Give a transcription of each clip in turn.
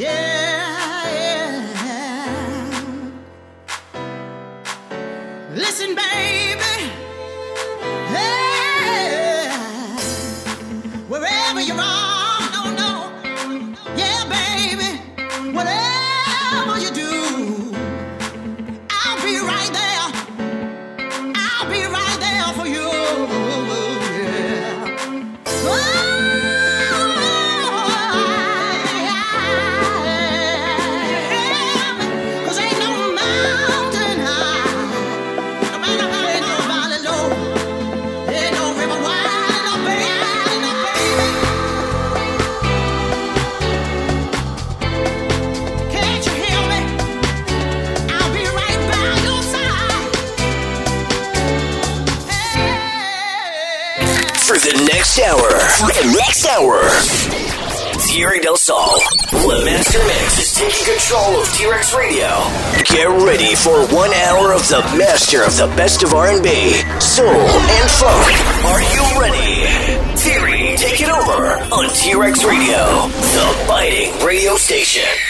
Yeah. Mixture of the master of the best of R&B, soul, and funk. Are you ready? Theory, take it over on T-Rex Radio, the biting radio station.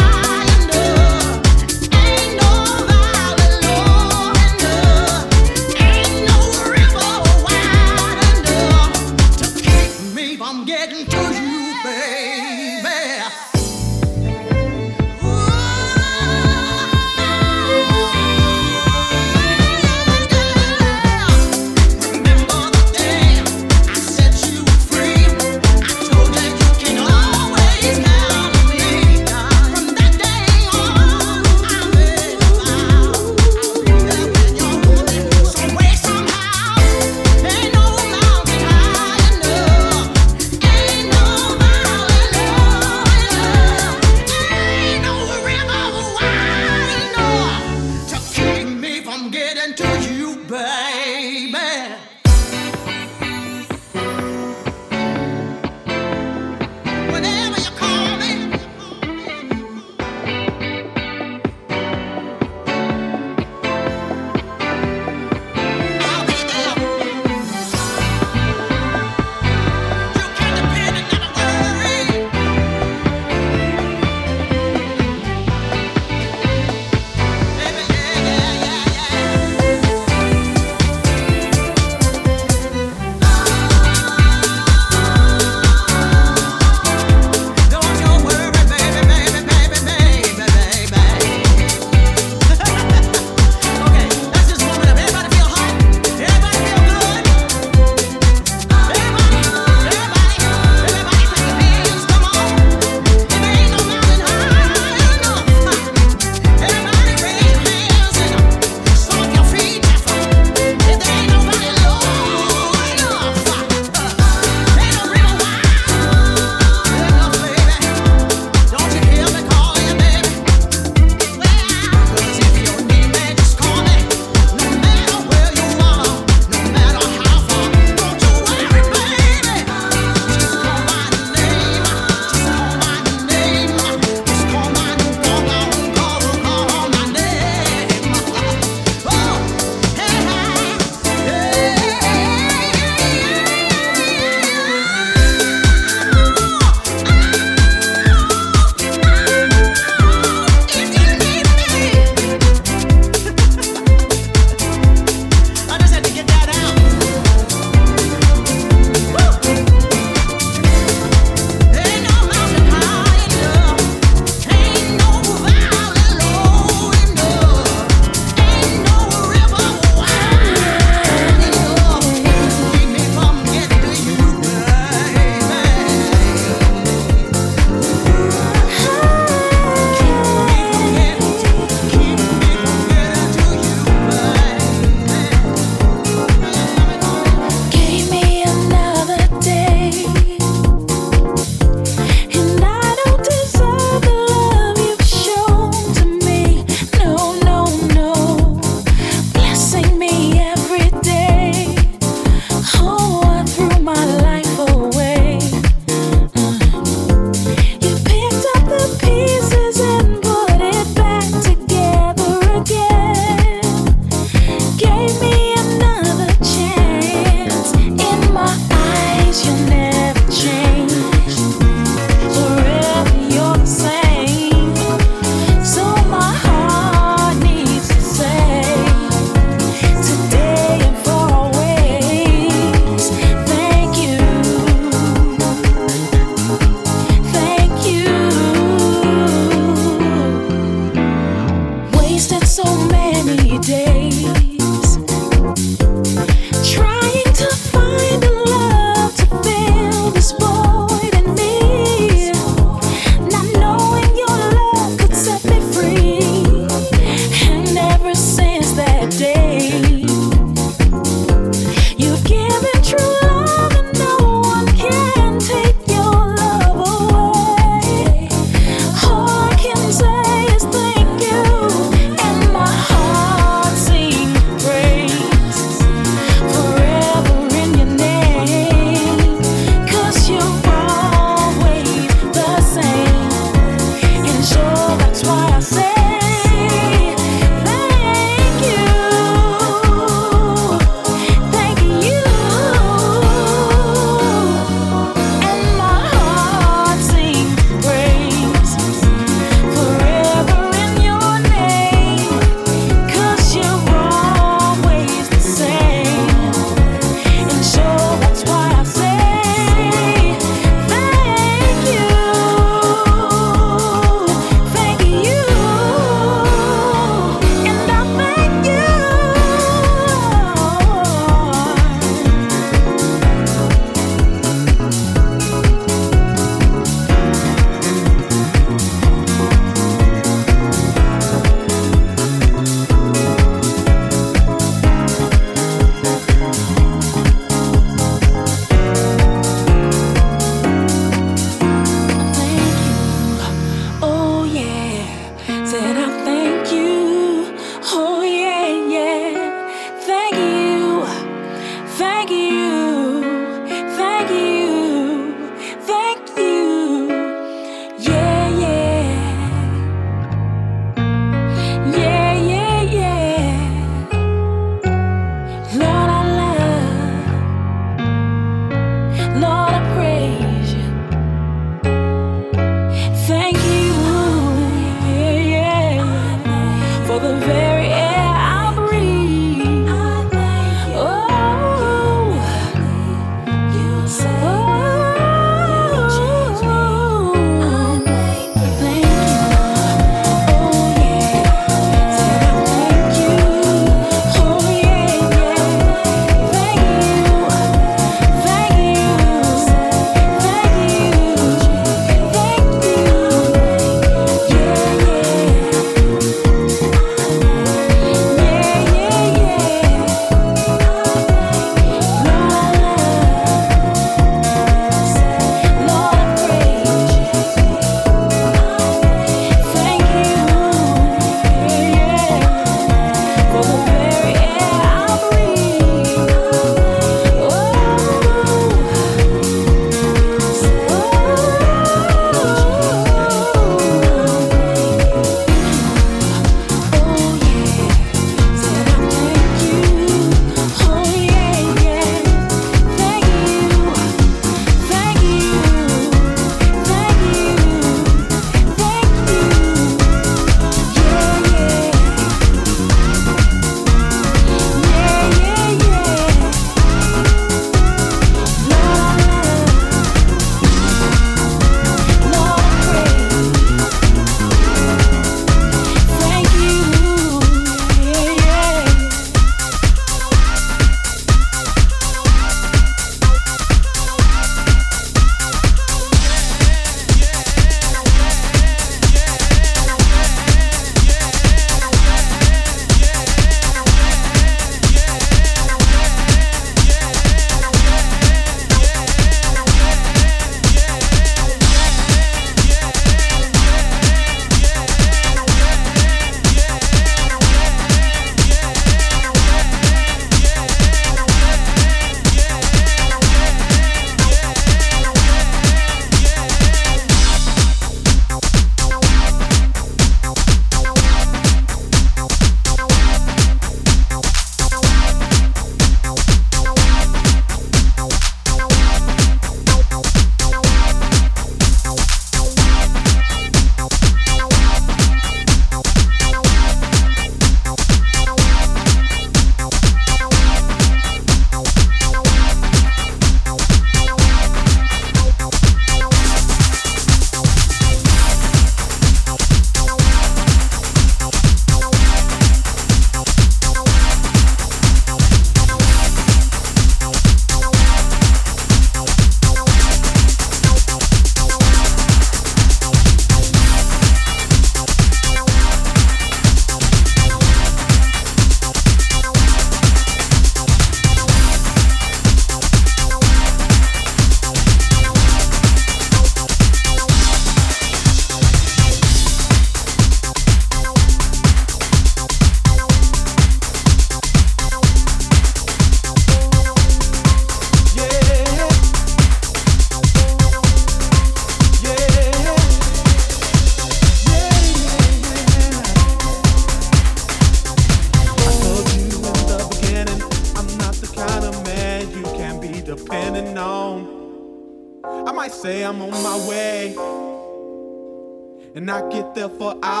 For hours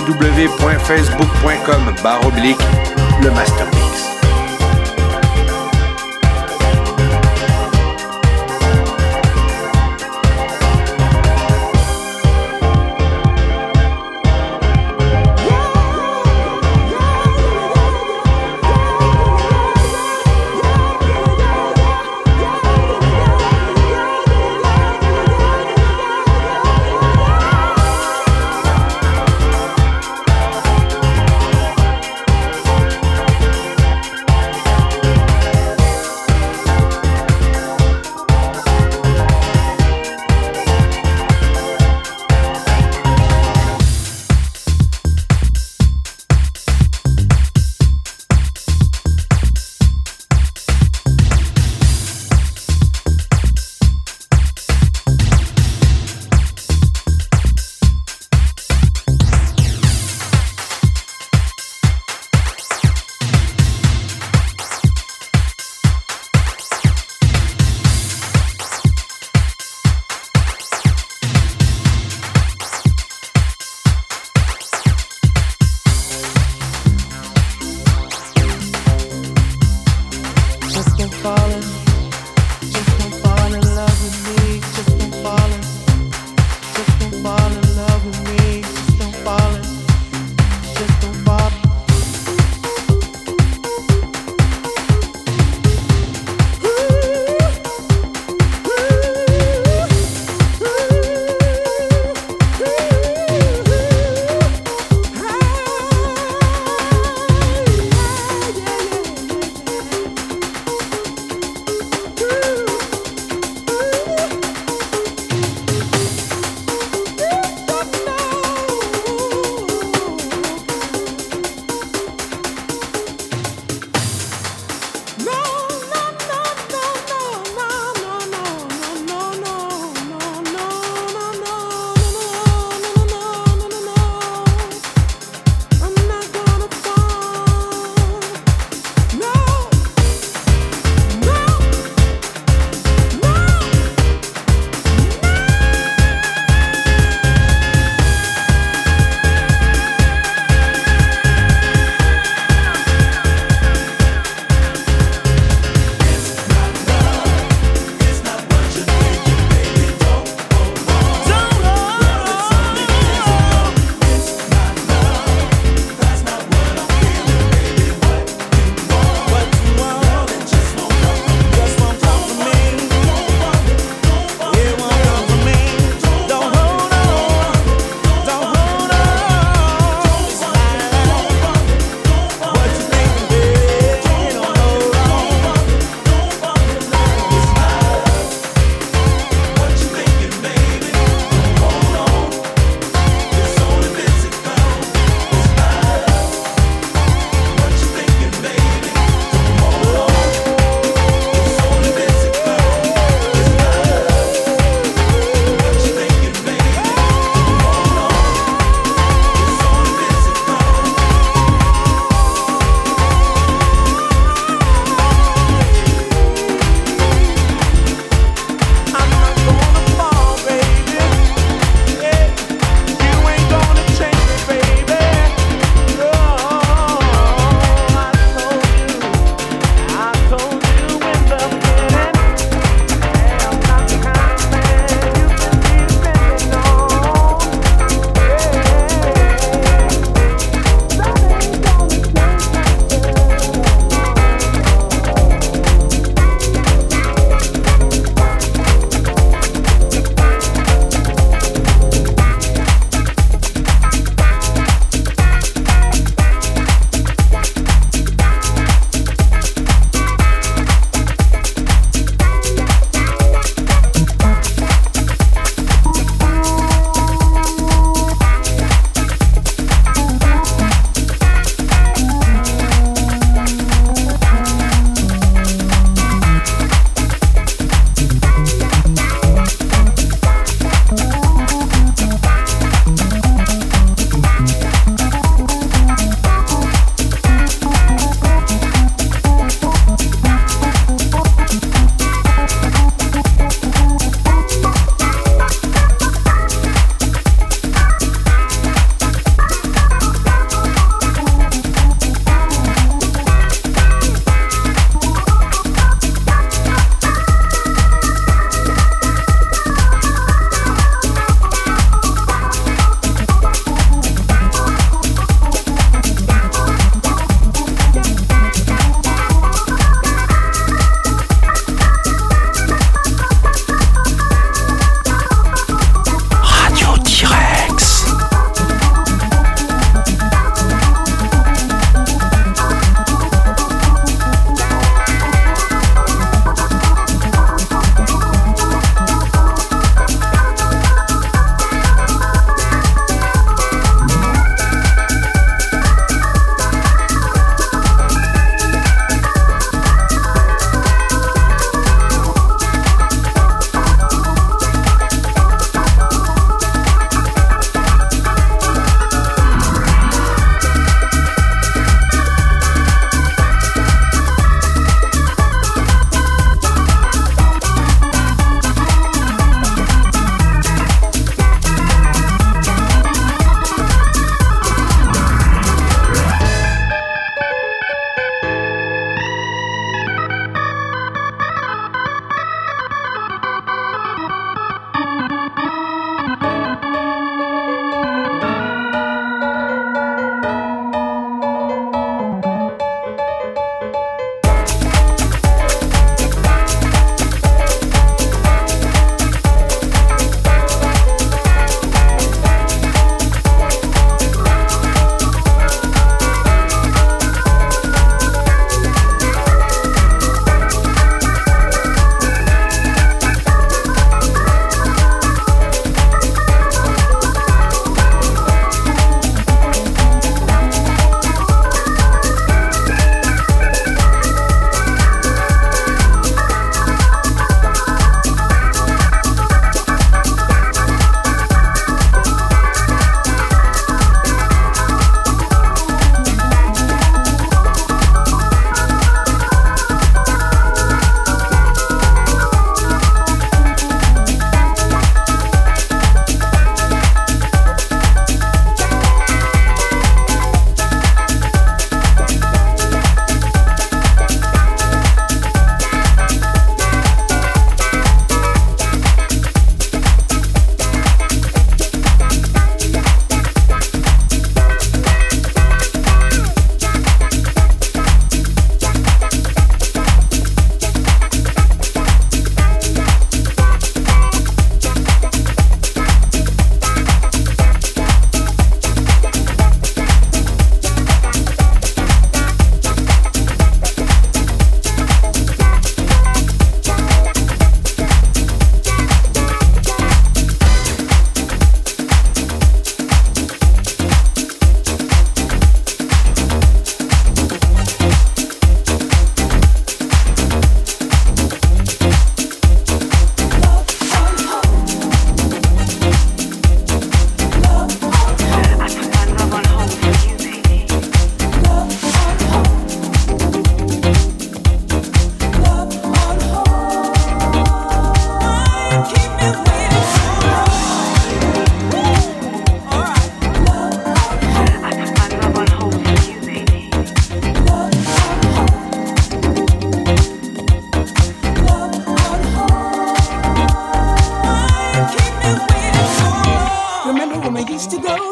www.facebook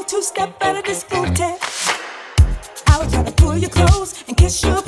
two step out of discotheque. I was try to pull your clothes and kiss your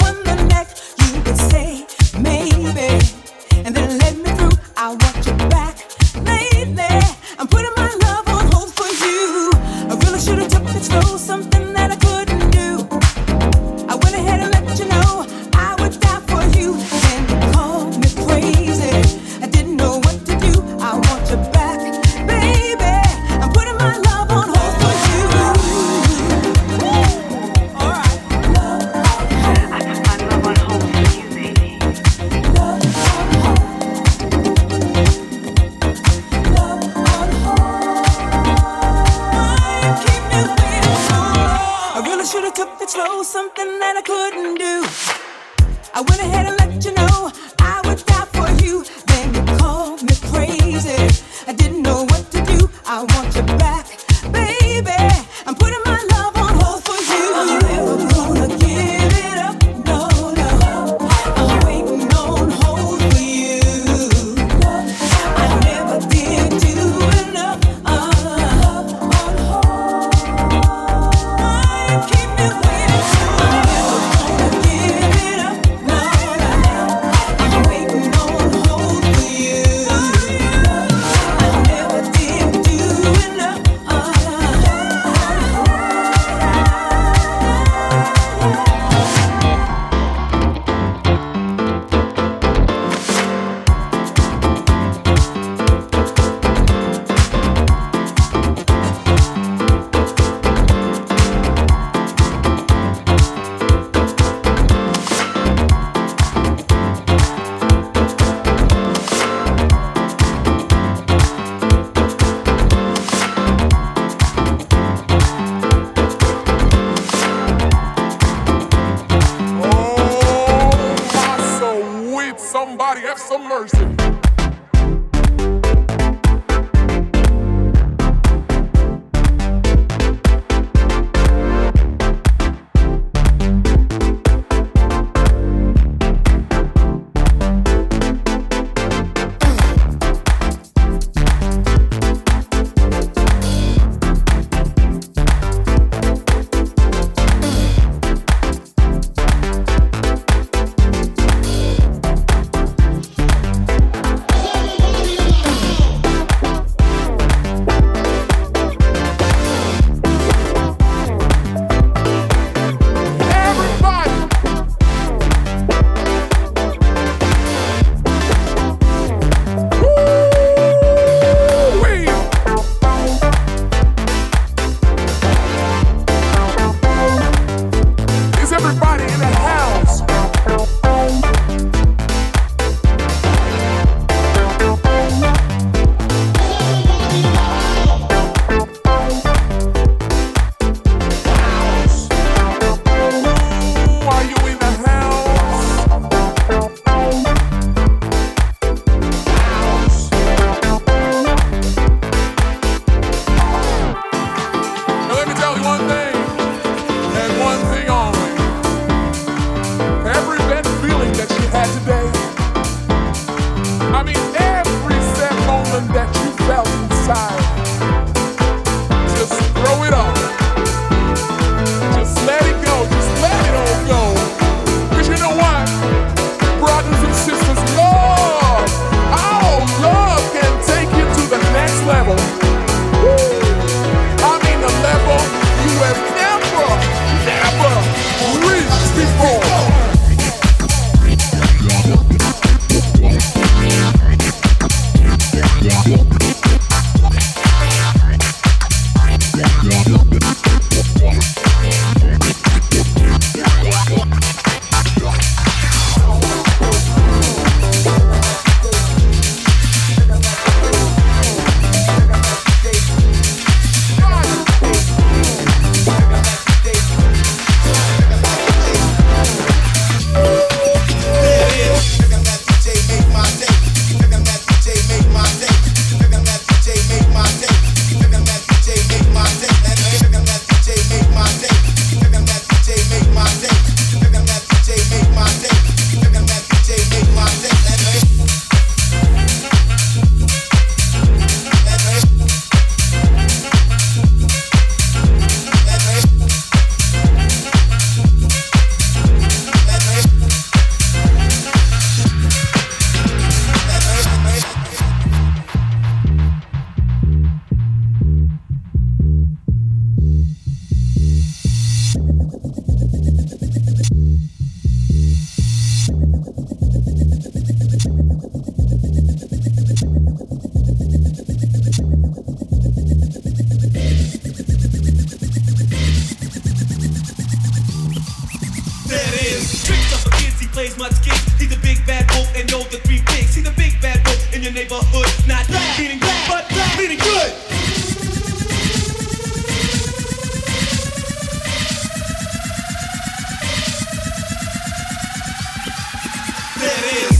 it is.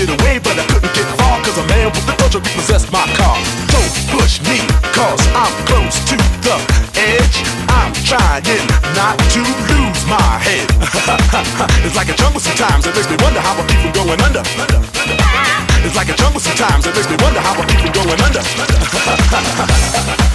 Get away, but I couldn't get far, cause a man with the dojo repossessed my car. Don't push me, cause I'm close to the edge. I'm trying not to lose my head. it's like a jungle sometimes, it makes me wonder how I keep from going under. It's like a jungle sometimes, it makes me wonder how I keep from going under.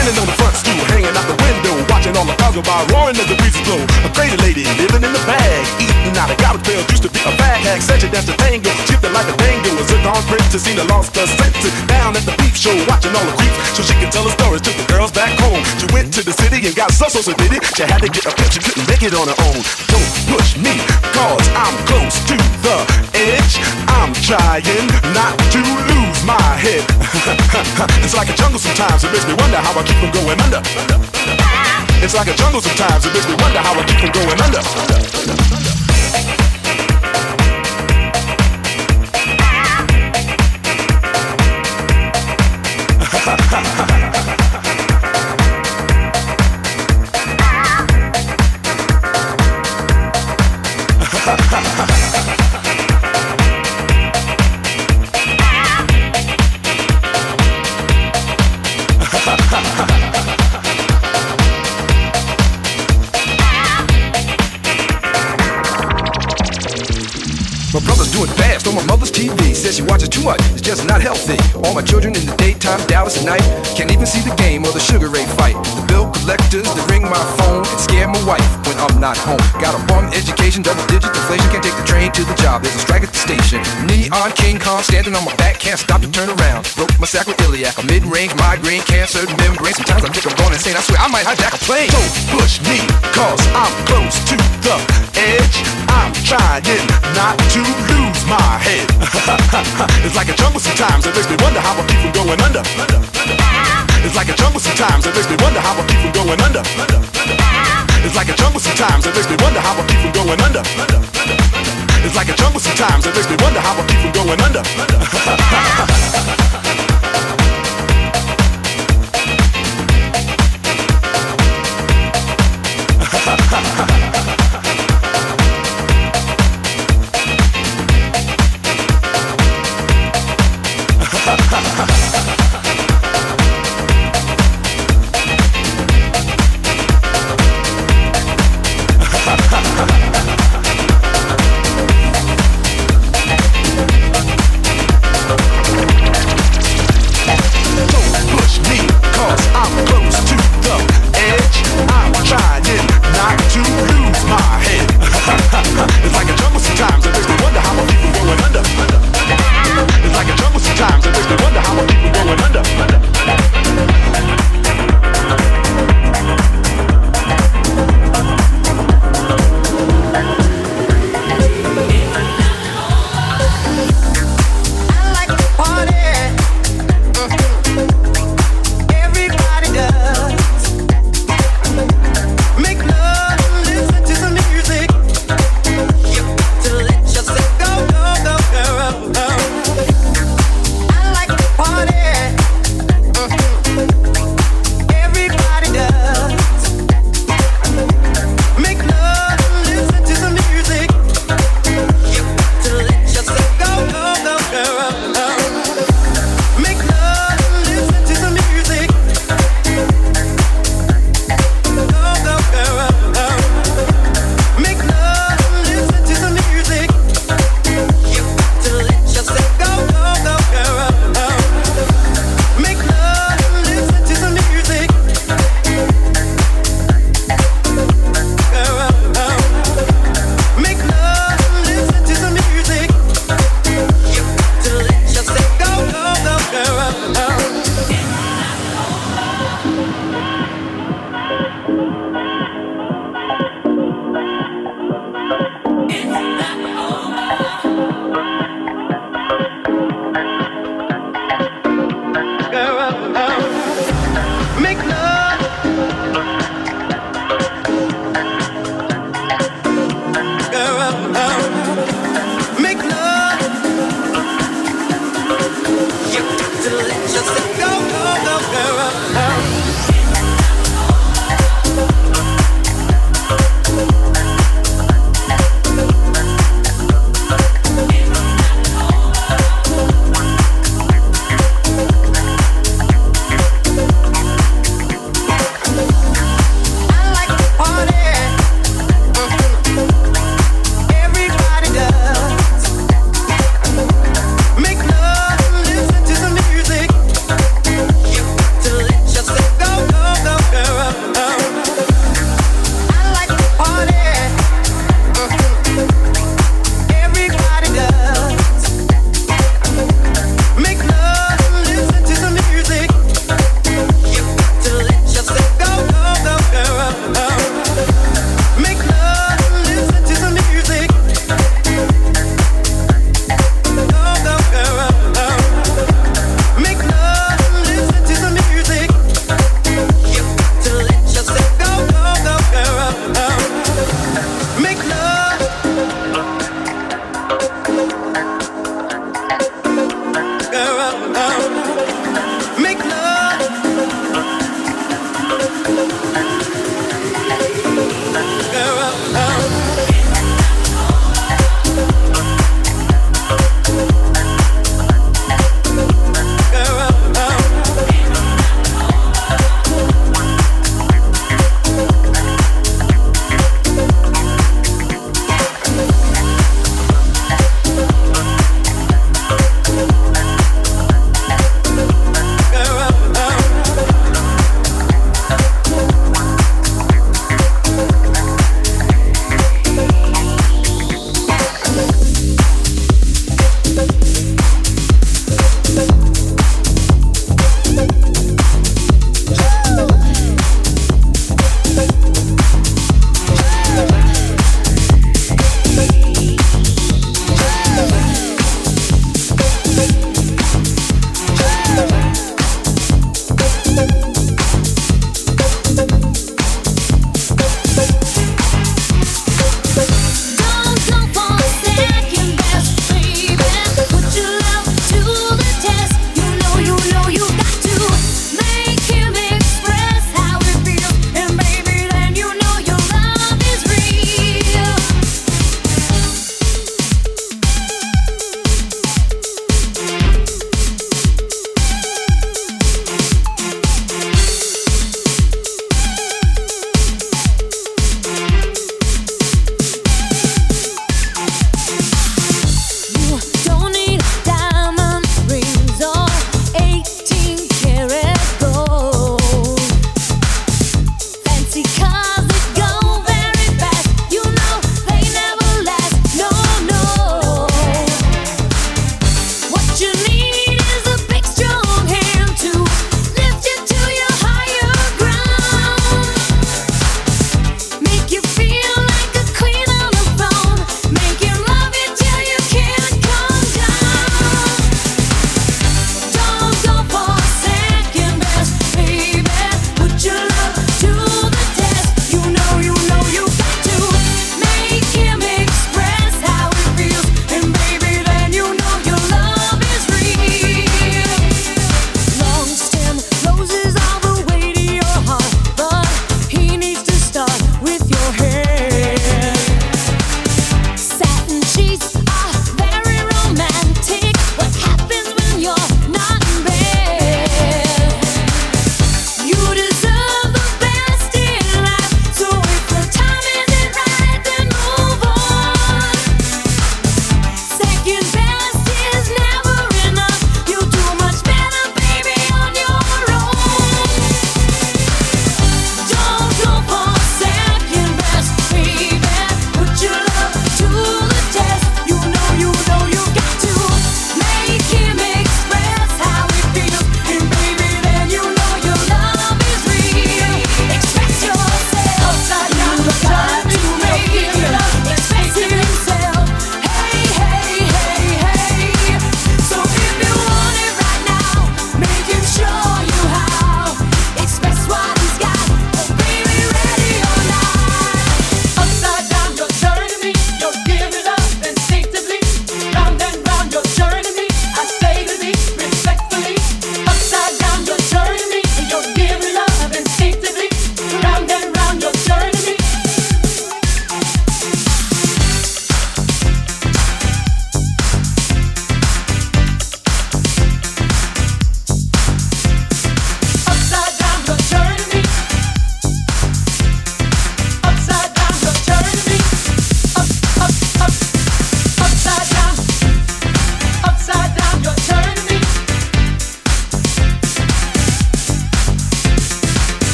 Standing on the watching all the cars go by, roaring as the breezes blow. A crazy lady living in the bag, eating out of garbage pails, used to be a bag hag, such a dance to tango, shifting like a tango, Was a zircon princess, seen the lost senses. Down at the beef show, watching all the creeps, so she can tell her stories to the girls back home. She went to the city and got so so so did it. She had to get a she couldn't make it on her own. Don't push me, cause I'm close to the edge. I'm trying not to lose my head. it's like a jungle sometimes, it makes me wonder how I keep from going under. It's like a jungle sometimes, it makes me wonder how I keep from going under. My Says she watches too much, just not healthy. All my children in the daytime, Dallas at night. Can't even see the game or the Sugar Ray fight. The bill collectors, they ring my phone and scare my wife when I'm not home. Got a bum education, double digit inflation. Can't take the train to the job, there's a strike at the station. Neon King Kong standing on my back, can't stop to turn around. Broke my sacroiliac, a mid range migraine, cancer, membrane. Sometimes I think I'm going insane. I swear I might hijack a plane. Don't push me, cause I'm close to the edge. I'm trying not to lose my head. it's like a jungle sometimes, it makes me wonder how I keep from going under. It's like a jungle sometimes, it makes me wonder how I keep from going under. It's like a jungle sometimes, it makes me wonder how I keep from going under. It's like a jungle sometimes, it makes me wonder how I keep from going under. Don't